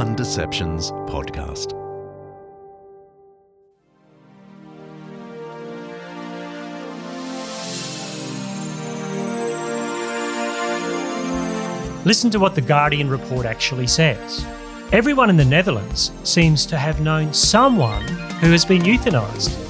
Undeceptions podcast. Listen to what the Guardian report actually says. Everyone in the Netherlands seems to have known someone who has been euthanized.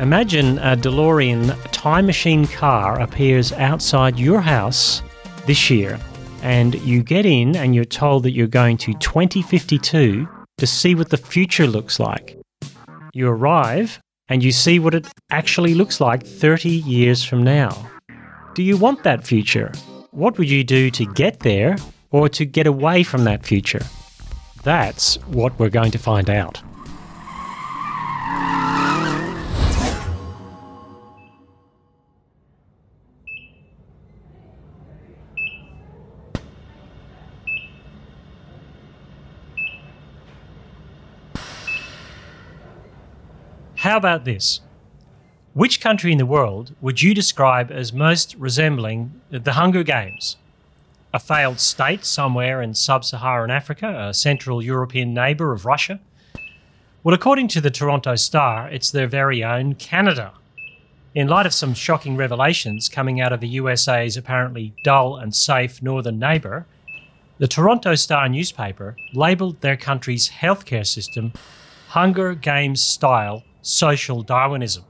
Imagine a DeLorean time machine car appears outside your house this year, and you get in and you're told that you're going to 2052 to see what the future looks like. You arrive and you see what it actually looks like 30 years from now. Do you want that future? What would you do to get there or to get away from that future? That's what we're going to find out. How about this? Which country in the world would you describe as most resembling the Hunger Games? A failed state somewhere in sub Saharan Africa, a Central European neighbour of Russia? Well, according to the Toronto Star, it's their very own Canada. In light of some shocking revelations coming out of the USA's apparently dull and safe northern neighbour, the Toronto Star newspaper labelled their country's healthcare system Hunger Games style social Darwinism.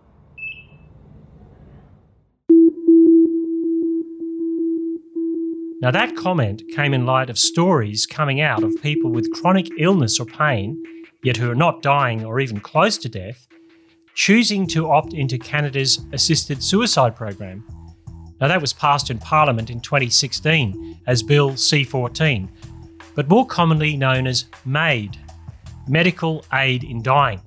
Now, that comment came in light of stories coming out of people with chronic illness or pain, yet who are not dying or even close to death, choosing to opt into Canada's assisted suicide program. Now, that was passed in Parliament in 2016 as Bill C 14, but more commonly known as MAID, Medical Aid in Dying.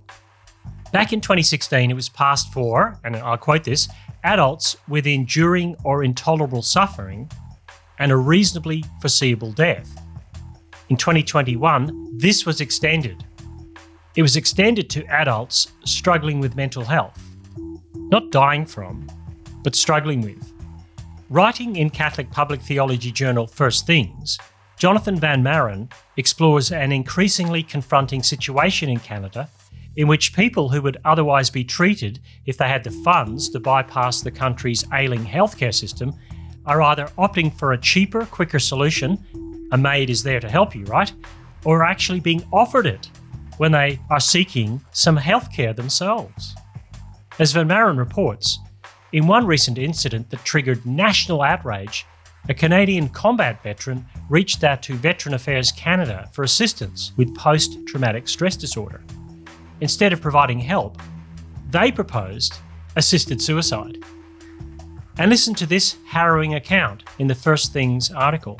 Back in 2016, it was passed for, and I'll quote this adults with enduring or intolerable suffering and a reasonably foreseeable death. In 2021, this was extended. It was extended to adults struggling with mental health, not dying from, but struggling with. Writing in Catholic public theology journal First Things, Jonathan Van Maren explores an increasingly confronting situation in Canada in which people who would otherwise be treated if they had the funds to bypass the country's ailing healthcare system are either opting for a cheaper, quicker solution, a maid is there to help you, right? Or actually being offered it when they are seeking some healthcare themselves. As Van Maren reports, in one recent incident that triggered national outrage, a Canadian combat veteran reached out to Veteran Affairs Canada for assistance with post traumatic stress disorder. Instead of providing help, they proposed assisted suicide. And listen to this harrowing account in the First Things article.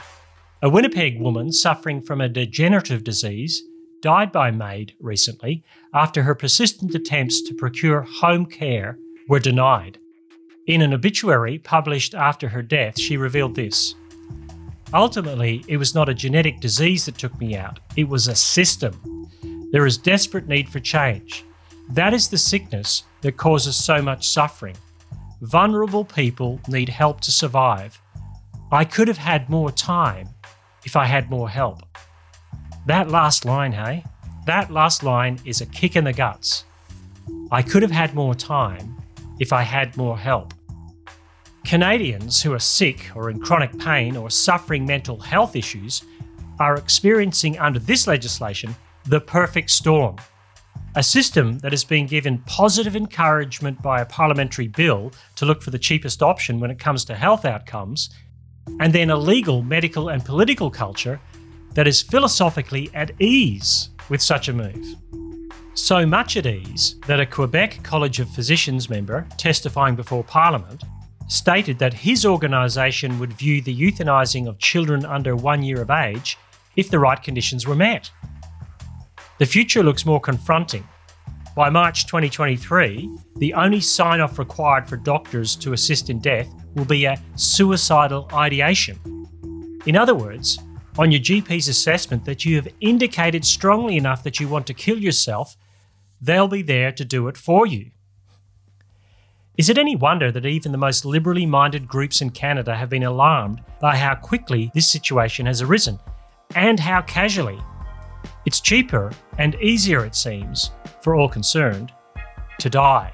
A Winnipeg woman suffering from a degenerative disease died by MAID recently after her persistent attempts to procure home care were denied. In an obituary published after her death, she revealed this Ultimately, it was not a genetic disease that took me out, it was a system. There is desperate need for change. That is the sickness that causes so much suffering. Vulnerable people need help to survive. I could have had more time if I had more help. That last line, hey? That last line is a kick in the guts. I could have had more time if I had more help. Canadians who are sick or in chronic pain or suffering mental health issues are experiencing under this legislation the perfect storm a system that has been given positive encouragement by a parliamentary bill to look for the cheapest option when it comes to health outcomes, and then a legal, medical, and political culture that is philosophically at ease with such a move. So much at ease that a Quebec College of Physicians member testifying before Parliament stated that his organisation would view the euthanising of children under one year of age if the right conditions were met. The future looks more confronting. By March 2023, the only sign off required for doctors to assist in death will be a suicidal ideation. In other words, on your GP's assessment that you have indicated strongly enough that you want to kill yourself, they'll be there to do it for you. Is it any wonder that even the most liberally minded groups in Canada have been alarmed by how quickly this situation has arisen and how casually? It's cheaper and easier, it seems, for all concerned, to die.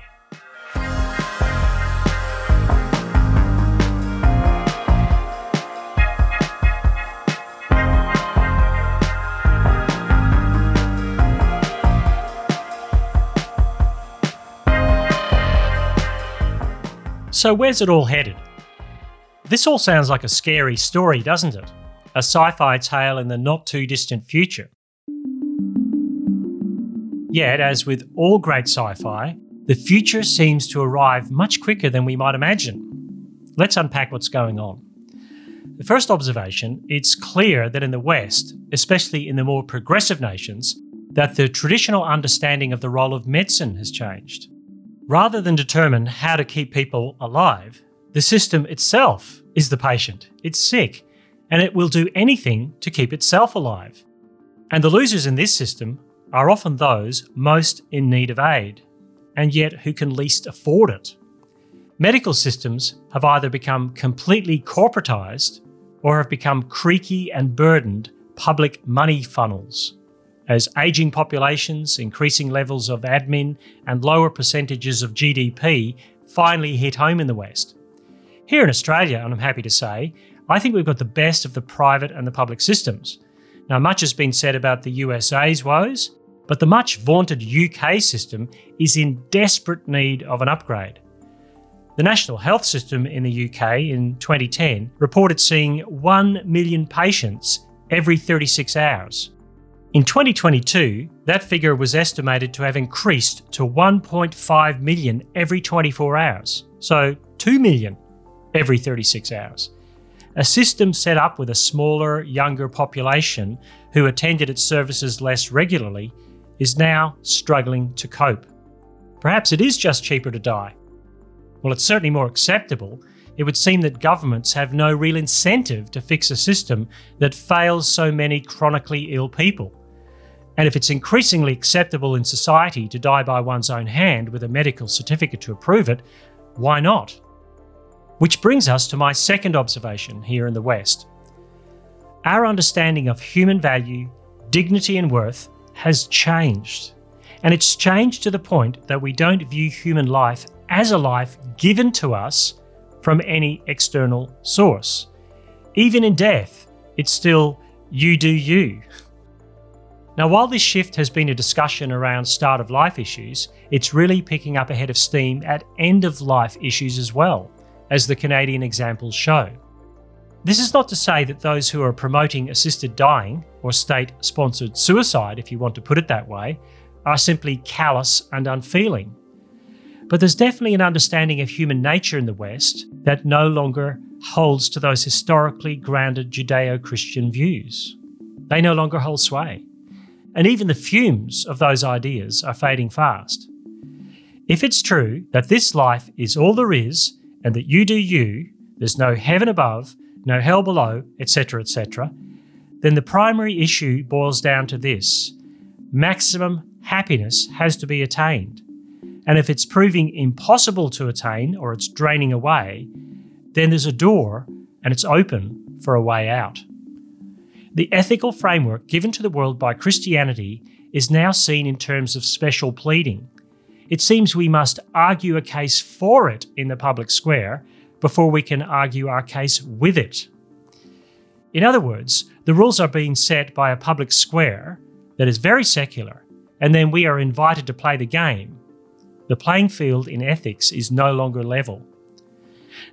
So, where's it all headed? This all sounds like a scary story, doesn't it? A sci fi tale in the not too distant future. Yet, as with all great sci fi, the future seems to arrive much quicker than we might imagine. Let's unpack what's going on. The first observation it's clear that in the West, especially in the more progressive nations, that the traditional understanding of the role of medicine has changed. Rather than determine how to keep people alive, the system itself is the patient. It's sick, and it will do anything to keep itself alive. And the losers in this system are often those most in need of aid, and yet who can least afford it. Medical systems have either become completely corporatized or have become creaky and burdened public money funnels as aging populations, increasing levels of admin, and lower percentages of GDP finally hit home in the West. Here in Australia, and I'm happy to say, I think we've got the best of the private and the public systems. Now, much has been said about the USA's woes, but the much vaunted UK system is in desperate need of an upgrade. The National Health System in the UK in 2010 reported seeing 1 million patients every 36 hours. In 2022, that figure was estimated to have increased to 1.5 million every 24 hours, so 2 million every 36 hours. A system set up with a smaller, younger population who attended its services less regularly is now struggling to cope. Perhaps it is just cheaper to die. Well, it's certainly more acceptable. It would seem that governments have no real incentive to fix a system that fails so many chronically ill people. And if it's increasingly acceptable in society to die by one's own hand with a medical certificate to approve it, why not? Which brings us to my second observation here in the West. Our understanding of human value, dignity, and worth has changed. And it's changed to the point that we don't view human life as a life given to us from any external source. Even in death, it's still you do you. Now, while this shift has been a discussion around start of life issues, it's really picking up a head of steam at end of life issues as well, as the Canadian examples show. This is not to say that those who are promoting assisted dying, or state sponsored suicide, if you want to put it that way, are simply callous and unfeeling. But there's definitely an understanding of human nature in the West that no longer holds to those historically grounded Judeo Christian views. They no longer hold sway and even the fumes of those ideas are fading fast. If it's true that this life is all there is, and that you do you, there's no heaven above, no hell below, etc., etc., then the primary issue boils down to this maximum happiness has to be attained. And if it's proving impossible to attain or it's draining away, then there's a door and it's open for a way out. The ethical framework given to the world by Christianity is now seen in terms of special pleading. It seems we must argue a case for it in the public square before we can argue our case with it. In other words, the rules are being set by a public square that is very secular, and then we are invited to play the game. The playing field in ethics is no longer level.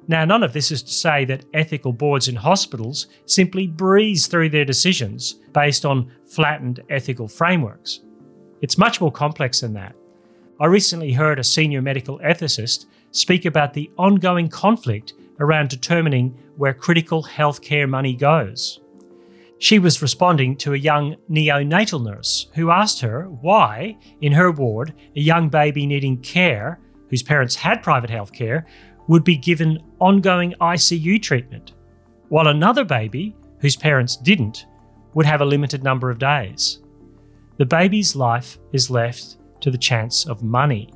Now, none of this is to say that ethical boards in hospitals simply breeze through their decisions based on flattened ethical frameworks. It's much more complex than that. I recently heard a senior medical ethicist speak about the ongoing conflict around determining where critical healthcare money goes. She was responding to a young neonatal nurse who asked her why, in her ward, a young baby needing care, whose parents had private healthcare, would be given ongoing ICU treatment, while another baby, whose parents didn't, would have a limited number of days. The baby's life is left to the chance of money.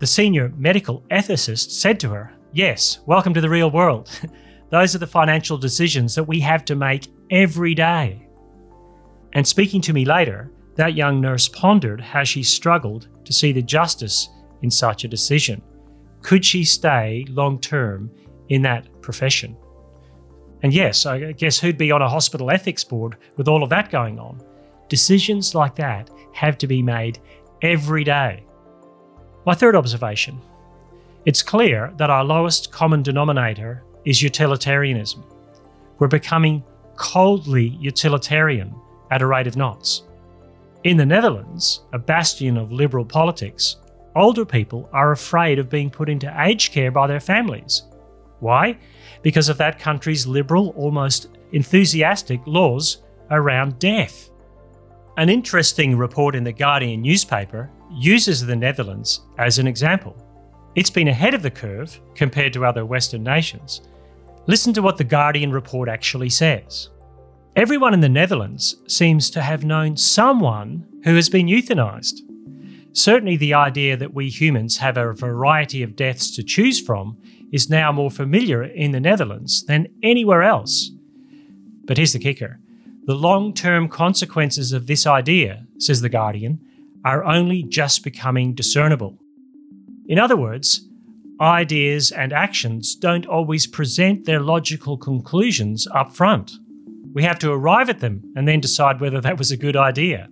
The senior medical ethicist said to her, Yes, welcome to the real world. Those are the financial decisions that we have to make every day. And speaking to me later, that young nurse pondered how she struggled to see the justice in such a decision. Could she stay long term in that profession? And yes, I guess who'd be on a hospital ethics board with all of that going on? Decisions like that have to be made every day. My third observation it's clear that our lowest common denominator is utilitarianism. We're becoming coldly utilitarian at a rate of knots. In the Netherlands, a bastion of liberal politics, older people are afraid of being put into aged care by their families. Why? Because of that country's liberal, almost enthusiastic laws around death. An interesting report in the Guardian newspaper uses the Netherlands as an example. It's been ahead of the curve compared to other Western nations. Listen to what the Guardian report actually says. Everyone in the Netherlands seems to have known someone who has been euthanized. Certainly, the idea that we humans have a variety of deaths to choose from is now more familiar in the Netherlands than anywhere else. But here's the kicker the long term consequences of this idea, says The Guardian, are only just becoming discernible. In other words, ideas and actions don't always present their logical conclusions up front. We have to arrive at them and then decide whether that was a good idea.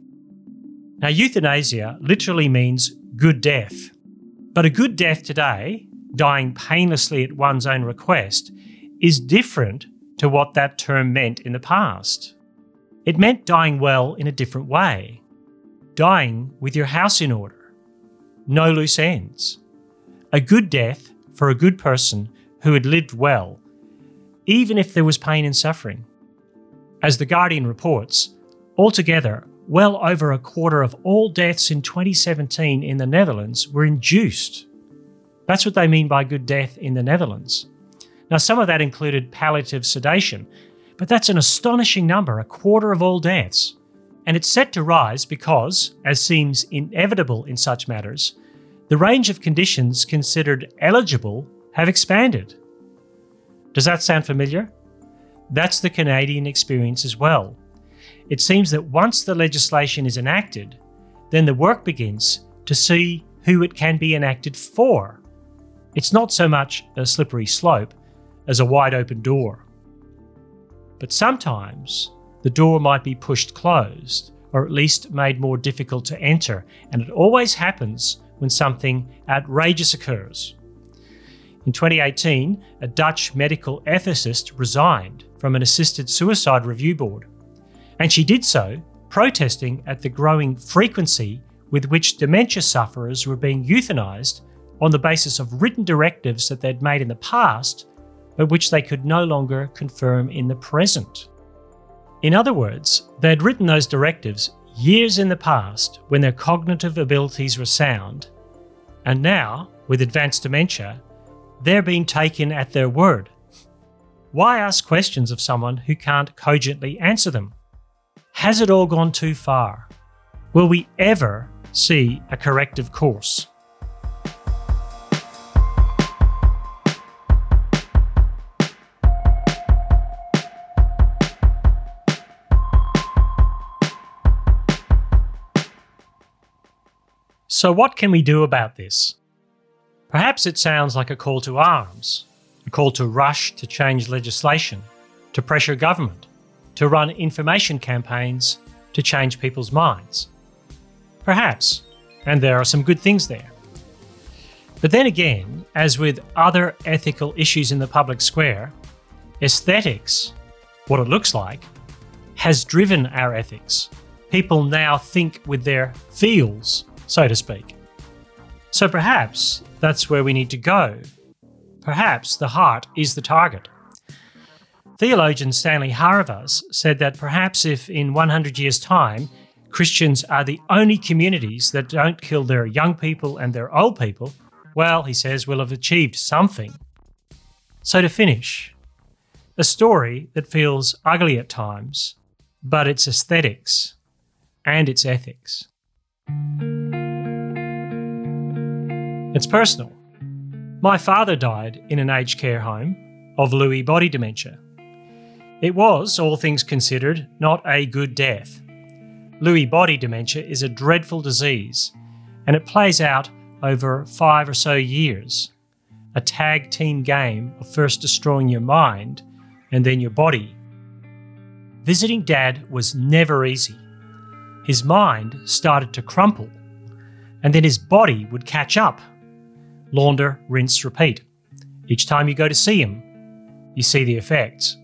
Now, euthanasia literally means good death. But a good death today, dying painlessly at one's own request, is different to what that term meant in the past. It meant dying well in a different way, dying with your house in order, no loose ends, a good death for a good person who had lived well, even if there was pain and suffering. As The Guardian reports, altogether, well over a quarter of all deaths in 2017 in the Netherlands were induced. That's what they mean by good death in the Netherlands. Now, some of that included palliative sedation, but that's an astonishing number, a quarter of all deaths. And it's set to rise because, as seems inevitable in such matters, the range of conditions considered eligible have expanded. Does that sound familiar? That's the Canadian experience as well. It seems that once the legislation is enacted, then the work begins to see who it can be enacted for. It's not so much a slippery slope as a wide open door. But sometimes the door might be pushed closed, or at least made more difficult to enter, and it always happens when something outrageous occurs. In 2018, a Dutch medical ethicist resigned from an assisted suicide review board, and she did so protesting at the growing frequency with which dementia sufferers were being euthanized on the basis of written directives that they'd made in the past, but which they could no longer confirm in the present. In other words, they had written those directives years in the past when their cognitive abilities were sound, and now, with advanced dementia, they're being taken at their word. Why ask questions of someone who can't cogently answer them? Has it all gone too far? Will we ever see a corrective course? So, what can we do about this? Perhaps it sounds like a call to arms, a call to rush to change legislation, to pressure government, to run information campaigns to change people's minds. Perhaps, and there are some good things there. But then again, as with other ethical issues in the public square, aesthetics, what it looks like, has driven our ethics. People now think with their feels so to speak. So perhaps that's where we need to go. Perhaps the heart is the target. Theologian Stanley Hauerwas said that perhaps if in 100 years' time Christians are the only communities that don't kill their young people and their old people, well, he says, we'll have achieved something. So to finish, a story that feels ugly at times, but its aesthetics and its ethics. It's personal. My father died in an aged care home of Lewy body dementia. It was, all things considered, not a good death. Lewy body dementia is a dreadful disease, and it plays out over five or so years. A tag team game of first destroying your mind and then your body. Visiting Dad was never easy. His mind started to crumple, and then his body would catch up launder, rinse, repeat. Each time you go to see him, you see the effects.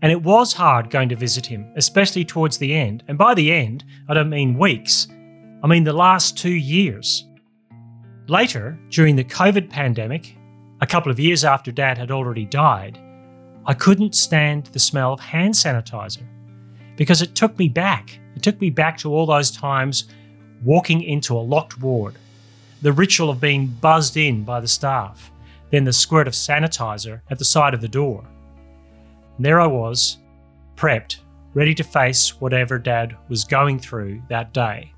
And it was hard going to visit him, especially towards the end. And by the end, I don't mean weeks, I mean the last two years. Later, during the COVID pandemic, a couple of years after Dad had already died, I couldn't stand the smell of hand sanitizer because it took me back. It took me back to all those times walking into a locked ward the ritual of being buzzed in by the staff, then the squirt of sanitizer at the side of the door. And there I was, prepped, ready to face whatever Dad was going through that day.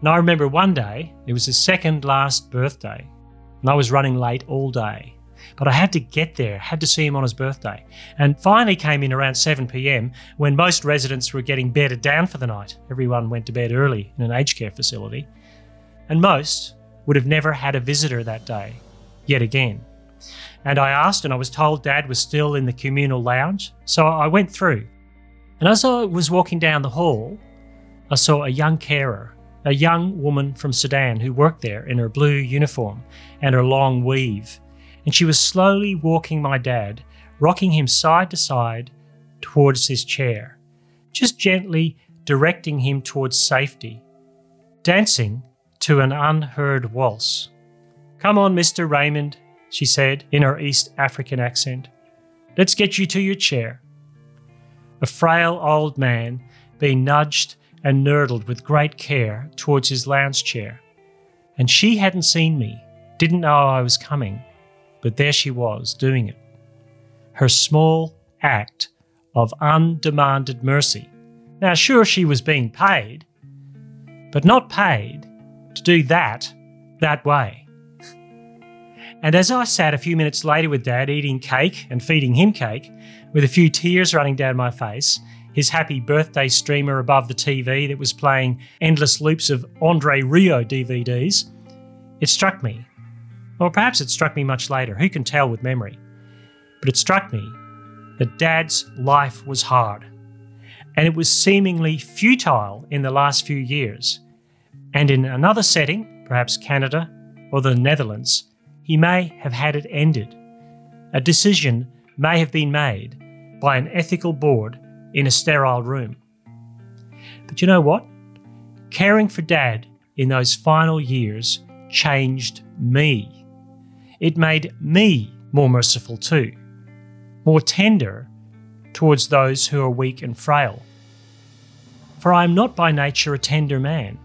And I remember one day, it was his second last birthday, and I was running late all day. But I had to get there, had to see him on his birthday, and finally came in around 7 pm when most residents were getting bedded down for the night. Everyone went to bed early in an aged care facility and most would have never had a visitor that day, yet again. And I asked, and I was told Dad was still in the communal lounge, so I went through. And as I was walking down the hall, I saw a young carer, a young woman from Sudan who worked there in her blue uniform and her long weave. And she was slowly walking my dad, rocking him side to side towards his chair, just gently directing him towards safety, dancing to an unheard waltz. Come on, Mr. Raymond, she said in her East African accent. Let's get you to your chair. A frail old man being nudged and nurdled with great care towards his lounge chair. And she hadn't seen me, didn't know I was coming, but there she was doing it. Her small act of undemanded mercy. Now, sure, she was being paid, but not paid to do that that way. And as I sat a few minutes later with Dad eating cake and feeding him cake, with a few tears running down my face, his happy birthday streamer above the TV that was playing endless loops of André Rieu DVDs, it struck me. Or perhaps it struck me much later, who can tell with memory? But it struck me that Dad's life was hard. And it was seemingly futile in the last few years and in another setting, perhaps Canada or the Netherlands, he may have had it ended. A decision may have been made by an ethical board in a sterile room. But you know what? Caring for Dad in those final years changed me. It made me more merciful too, more tender towards those who are weak and frail. For I am not by nature a tender man.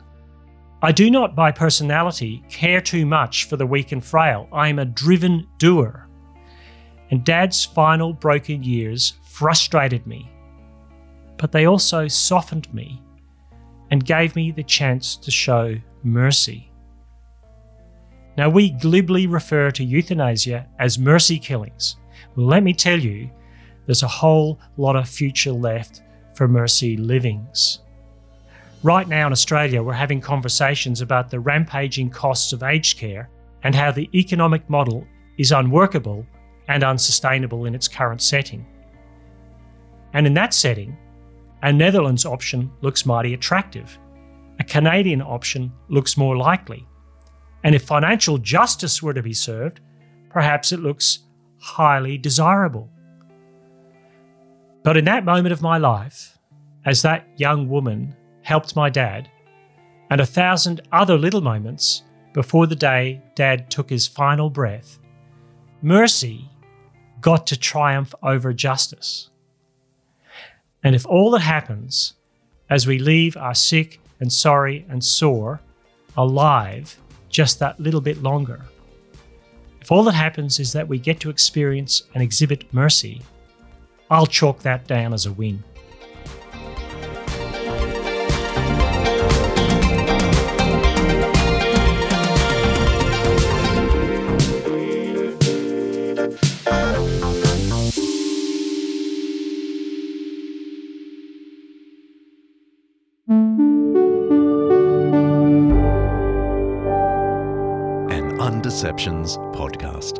I do not, by personality, care too much for the weak and frail. I am a driven doer. And Dad's final broken years frustrated me, but they also softened me and gave me the chance to show mercy. Now, we glibly refer to euthanasia as mercy killings. Well, let me tell you, there's a whole lot of future left for mercy livings. Right now in Australia, we're having conversations about the rampaging costs of aged care and how the economic model is unworkable and unsustainable in its current setting. And in that setting, a Netherlands option looks mighty attractive. A Canadian option looks more likely. And if financial justice were to be served, perhaps it looks highly desirable. But in that moment of my life, as that young woman helped my dad, and a thousand other little moments before the day Dad took his final breath, mercy got to triumph over justice. And if all that happens as we leave our sick and sorry and sore alive just that little bit longer, if all that happens is that we get to experience and exhibit mercy, I'll chalk that down as a win. Undeceptions podcast.